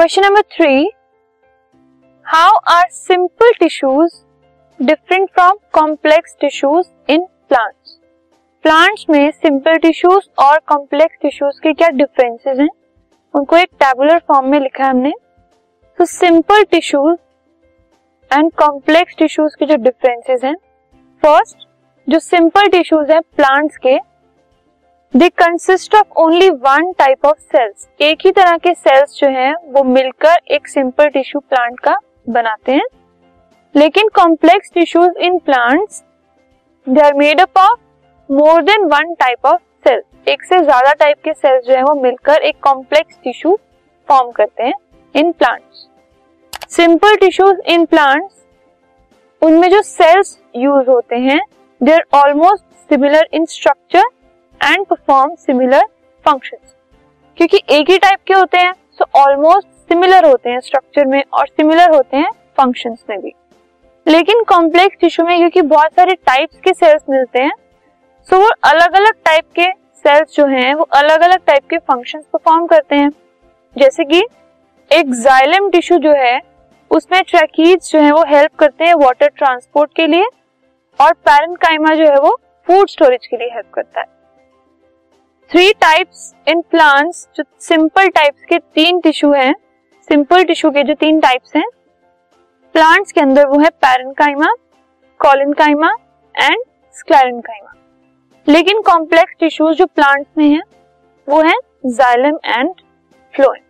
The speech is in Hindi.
Question number three how are simple tissues different from complex tissues in plants plants में सिंपल टिश्यूज और कॉम्प्लेक्स टिश्यूज के क्या डिफरेंसेस हैं? उनको एक टेबुलर फॉर्म में लिखा है हमने। तो simple tissues and complex tissues के जो डिफरेंसेस हैं। फ़र्स्ट जो सिंपल टिश्यूज हैं प्लांट्स के they consist of only one type of cells एक ही तरह के सेल्स जो हैं, वो मिलकर एक सिंपल टिश्यू प्लांट का बनाते हैं। लेकिन complex tissues in plants they are made up of more than one type of cell एक से ज़्यादा टाइप के सेल्स जो है, वो मिलकर एक कॉम्प्लेक्स टिश्यू फॉर्म करते हैं in plants simple tissues in plants उनमें जो सेल्स यूज़ होते हैं they are almost similar in structure and perform similar function क्योंकि एक ही टाइप के होते हैं सो ऑलमोस्ट सिमिलर होते हैं स्ट्रक्चर में और सिमिलर होते हैं फ़ंक्शन में भी. लेकिन कॉम्प्लेक्स टिश्यू में क्योंकि बहुत सारे टाइप्स के सेल्स मिलते हैं सो वो अलग अलग टाइप के सेल्स जो हैं, वो अलग अलग टाइप के फ़ंक्शंस परफॉर्म करते हैं. जैसे कि एक जाइलम टिश्यू जो है, उसमें ट्रैकीज जो है, वो हेल्प करते हैं वाटर ट्रांसपोर्ट के लिए और पैरेंकाइमा जो है, वो फ़ूड स्टोरेज के लिए हेल्प करता है. थ्री टाइप्स इन प्लांट्स जो सिंपल टाइप्स के तीन टिश्यू हैं सिंपल टिश्यू के जो तीन टाइप्स हैं प्लांट्स के अंदर वो है पैरनकाइमा कॉलनकाइमा एंड स्क्लेरेनकाइमा लेकिन कॉम्प्लेक्स टिश्यूज जो प्लांट्स में हैं, वो है xylem and phloem